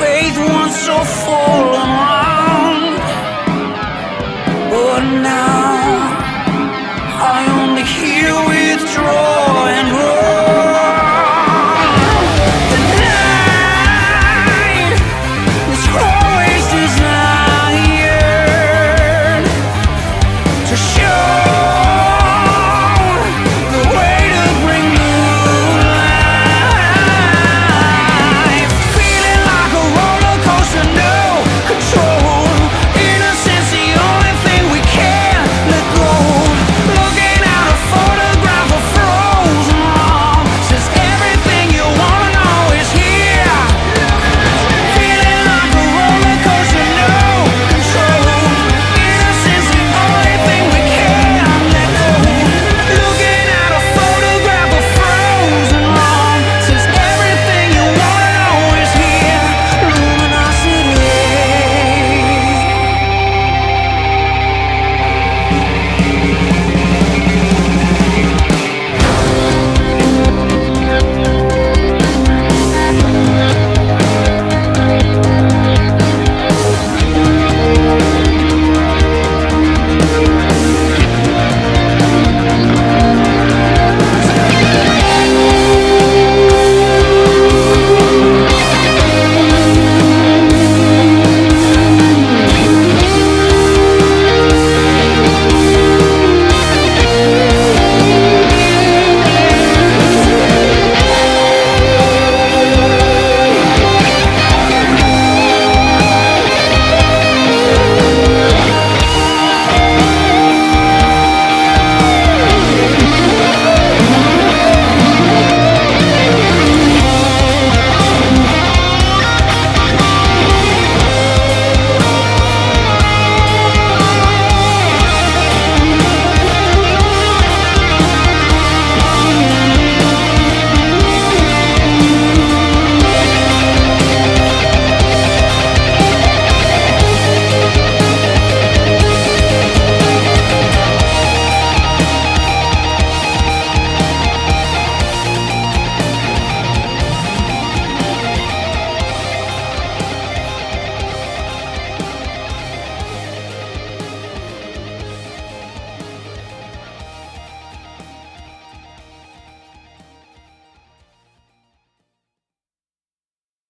faith once so full and round. But now I only hear withdrawal.